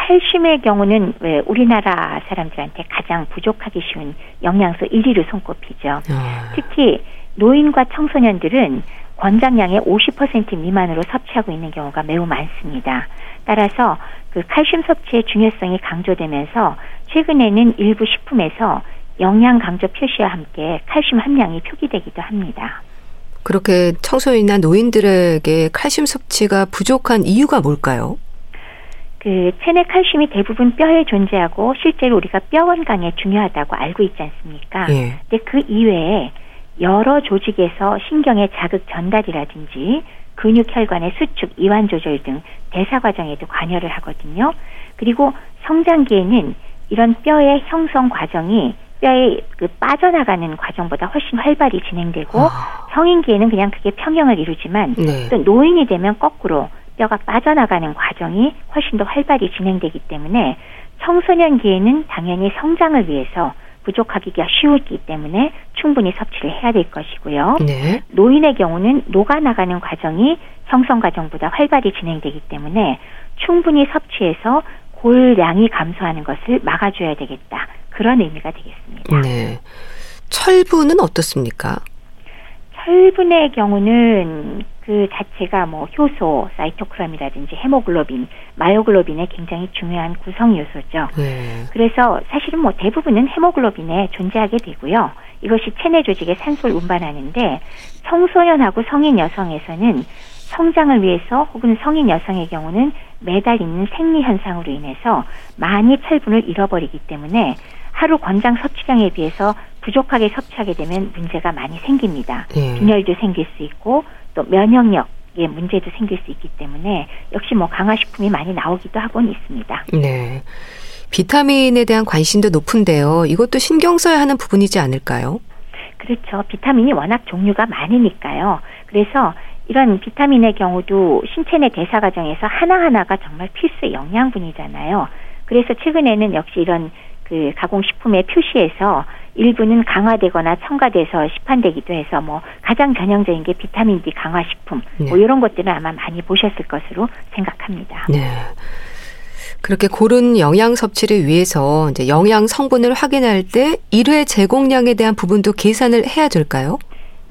칼슘의 경우는 왜 우리나라 사람들한테 가장 부족하기 쉬운 영양소 1위로 손꼽히죠. 아. 특히 노인과 청소년들은 권장량의 50% 미만으로 섭취하고 있는 경우가 매우 많습니다. 따라서 그 칼슘 섭취의 중요성이 강조되면서 최근에는 일부 식품에서 영양 강조 표시와 함께 칼슘 함량이 표기되기도 합니다.
그렇게 청소년이나 노인들에게 칼슘 섭취가 부족한 이유가 뭘까요?
그 체내 칼슘이 대부분 뼈에 존재하고 실제로 우리가 뼈 건강에 중요하다고 알고 있지 않습니까? 예. 근데 그 이외에 여러 조직에서 신경의 자극 전달이라든지 근육 혈관의 수축, 이완 조절 등 대사 과정에도 관여를 하거든요. 그리고 성장기에는 이런 뼈의 형성 과정이 뼈에 그 빠져나가는 과정보다 훨씬 활발히 진행되고 아. 성인기에는 그냥 그게 평형을 이루지만 네. 또 노인이 되면 거꾸로 뼈가 빠져나가는 과정이 훨씬 더 활발히 진행되기 때문에 청소년기에는 당연히 성장을 위해서 부족하기가 쉬우기 때문에 충분히 섭취를 해야 될 것이고요. 네. 노인의 경우는 녹아나가는 과정이 형성 과정보다 활발히 진행되기 때문에 충분히 섭취해서 골량이 감소하는 것을 막아줘야 되겠다. 그런 의미가 되겠습니다. 네.
철분은 어떻습니까?
철분의 경우는 그 자체가 뭐 효소, 사이토크람이라든지 헤모글로빈, 마요글로빈의 굉장히 중요한 구성 요소죠. 네. 그래서 사실은 뭐 대부분은 헤모글로빈에 존재하게 되고요. 이것이 체내 조직에 산소를 운반하는데 청소년하고 성인 여성에서는 성장을 위해서 혹은 성인 여성의 경우는 매달 있는 생리 현상으로 인해서 많이 철분을 잃어버리기 때문에 하루 권장 섭취량에 비해서 부족하게 섭취하게 되면 문제가 많이 생깁니다. 예. 빈혈도 생길 수 있고 또 면역력에 문제도 생길 수 있기 때문에 역시 뭐 강화식품이 많이 나오기도 하고는 있습니다.
네. 비타민에 대한 관심도 높은데요. 이것도 신경 써야 하는 부분이지 않을까요?
그렇죠. 비타민이 워낙 종류가 많으니까요. 그래서 이런 비타민의 경우도 신체 내 대사 과정에서 하나하나가 정말 필수 영양분이잖아요. 그래서 최근에는 역시 이런 그 가공식품의 표시에서 일부는 강화되거나 첨가돼서 시판되기도 해서 뭐 가장 전형적인 게 비타민 D 강화식품 뭐 네. 뭐 이런 것들은 아마 많이 보셨을 것으로 생각합니다. 네.
그렇게 고른 영양 섭취를 위해서 이제 영양 성분을 확인할 때 1회 제공량에 대한 부분도 계산을 해야 될까요?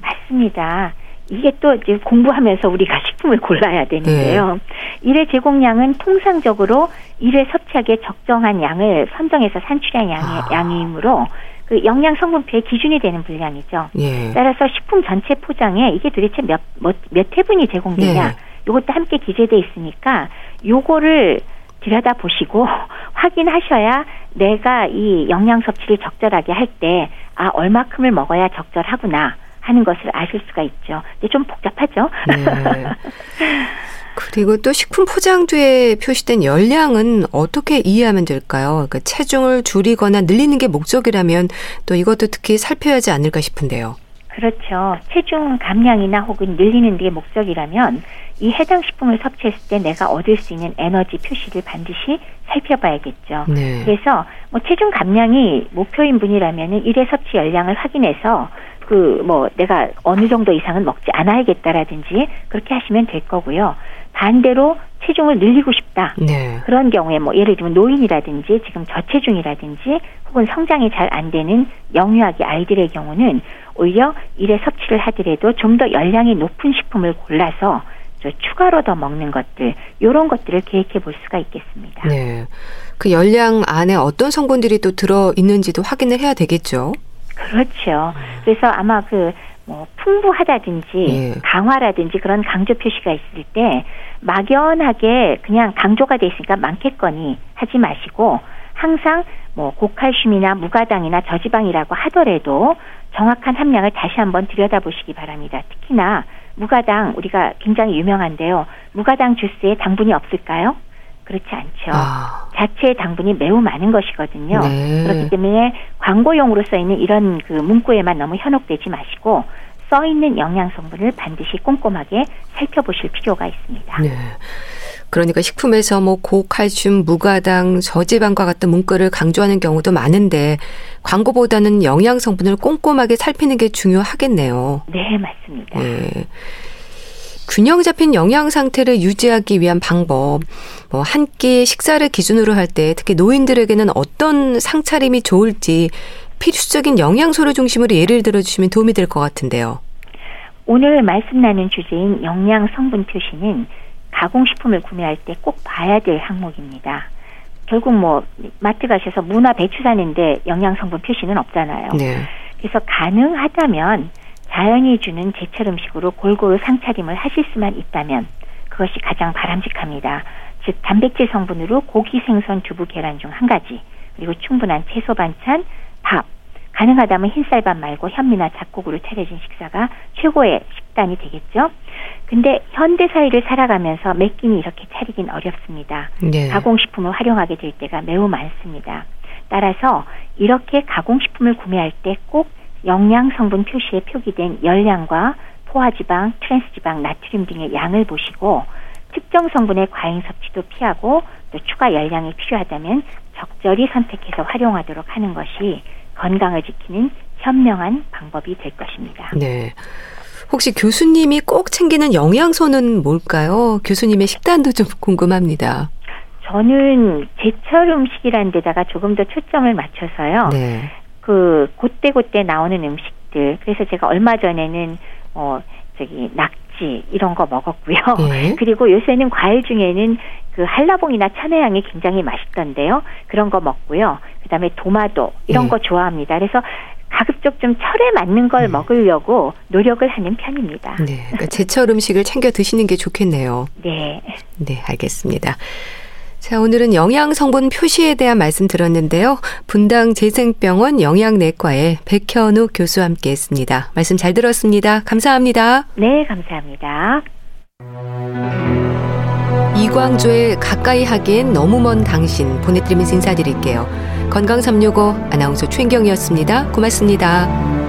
맞습니다. 이게 또 이제 공부하면서 우리가 식품을 골라야 되는데요. 네. 일회 제공량은 통상적으로 일회 섭취하기에 적정한 양을 선정해서 산출한 양의 아. 양이므로 그 영양 성분표의 기준이 되는 분량이죠. 예. 따라서 식품 전체 포장에 이게 도대체 몇, 몇, 몇 회분이 제공되냐, 네. 이것도 함께 기재돼 있으니까 요거를 들여다 보시고 확인하셔야 내가 이 영양 섭취를 적절하게 할 때 아 얼마큼을 먹어야 적절하구나 하는 것을 아실 수가 있죠. 근데 좀 복잡하죠. 네.
그리고 또 식품 포장 뒤에 표시된 열량은 어떻게 이해하면 될까요? 그러니까 체중을 줄이거나 늘리는 게 목적이라면 또 이것도 특히 살펴야 하지 않을까 싶은데요.
그렇죠. 체중 감량이나 혹은 늘리는 게 목적이라면 이 해당 식품을 섭취했을 때 내가 얻을 수 있는 에너지 표시를 반드시 살펴봐야겠죠. 네. 그래서 뭐 체중 감량이 목표인 분이라면은 일회 섭취 열량을 확인해서 그 뭐 내가 어느 정도 이상은 먹지 않아야겠다라든지 그렇게 하시면 될 거고요. 반대로 체중을 늘리고 싶다. 네. 그런 경우에 뭐 예를 들면 노인이라든지 지금 저체중이라든지 혹은 성장이 잘 안 되는 영유아기 아이들의 경우는 오히려 일회 섭취를 하더라도 좀 더 열량이 높은 식품을 골라서 추가로 더 먹는 것들 이런 것들을 계획해 볼 수가 있겠습니다. 네.
그 열량 안에 어떤 성분들이 또 들어 있는지도 확인을 해야 되겠죠.
그렇죠. 그래서 아마 그 뭐 풍부하다든지 예. 강화라든지 그런 강조 표시가 있을 때 막연하게 그냥 강조가 돼 있으니까 많겠거니 하지 마시고 항상 뭐 고칼슘이나 무가당이나 저지방이라고 하더라도 정확한 함량을 다시 한번 들여다보시기 바랍니다. 특히나 무가당 우리가 굉장히 유명한데요. 무가당 주스에 당분이 없을까요? 그렇지 않죠. 아. 자체의 당분이 매우 많은 것이거든요. 네. 그렇기 때문에 광고용으로 써 있는 이런 그 문구에만 너무 현혹되지 마시고 써 있는 영양 성분을 반드시 꼼꼼하게 살펴보실 필요가 있습니다. 네.
그러니까 식품에서 뭐 고칼슘, 무가당, 저지방과 같은 문구를 강조하는 경우도 많은데 광고보다는 영양 성분을 꼼꼼하게 살피는 게 중요하겠네요.
네, 맞습니다. 네.
균형 잡힌 영양 상태를 유지하기 위한 방법, 뭐 한 끼 식사를 기준으로 할 때 특히 노인들에게는 어떤 상차림이 좋을지 필수적인 영양소를 중심으로 예를 들어 주시면 도움이 될 것 같은데요.
오늘 말씀 나눈 주제인 영양 성분 표시는 가공식품을 구매할 때 꼭 봐야 될 항목입니다. 결국 뭐 마트 가셔서 무나 배추 사는데 영양 성분 표시는 없잖아요. 네. 그래서 가능하다면 자연이 주는 제철 음식으로 골고루 상차림을 하실 수만 있다면 그것이 가장 바람직합니다. 즉 단백질 성분으로 고기, 생선, 두부, 계란 중 한 가지 그리고 충분한 채소 반찬, 밥 가능하다면 흰쌀밥 말고 현미나 잡곡으로 차려진 식사가 최고의 식단이 되겠죠. 근데 현대 사회를 살아가면서 매 끼니 이렇게 차리긴 어렵습니다. 네. 가공식품을 활용하게 될 때가 매우 많습니다. 따라서 이렇게 가공식품을 구매할 때 꼭 영양 성분 표시에 표기된 열량과 포화지방, 트랜스지방, 나트륨 등의 양을 보시고 특정 성분의 과잉 섭취도 피하고 또 추가 열량이 필요하다면 적절히 선택해서 활용하도록 하는 것이 건강을 지키는 현명한 방법이 될 것입니다.
네. 혹시 교수님이 꼭 챙기는 영양소는 뭘까요? 교수님의 식단도 좀 궁금합니다.
저는 제철 음식이라는 데다가 조금 더 초점을 맞춰서요. 네. 그 그때 그때 나오는 음식들. 그래서 제가 얼마 전에는 어 저기 낙지 이런 거 먹었고요. 네. 그리고 요새는 과일 중에는 그 한라봉이나 천혜향이 굉장히 맛있던데요. 그런 거 먹고요. 그다음에 도마도 이런 네. 거 좋아합니다. 그래서 가급적 좀 철에 맞는 걸 음. 먹으려고 노력을 하는 편입니다.
네, 그러니까 제철 음식을 챙겨 드시는 게 좋겠네요.
네.
네, 알겠습니다. 자, 오늘은 영양 성분 표시에 대한 말씀 들었는데요. 분당 재생병원 영양내과의 백현우 교수와 함께 했습니다. 말씀 잘 들었습니다. 감사합니다.
네, 감사합니다.
이광조의 가까이 하기엔 너무 먼 당신 보내드리면서 인사드릴게요. 건강365 아나운서 최인경이었습니다. 고맙습니다.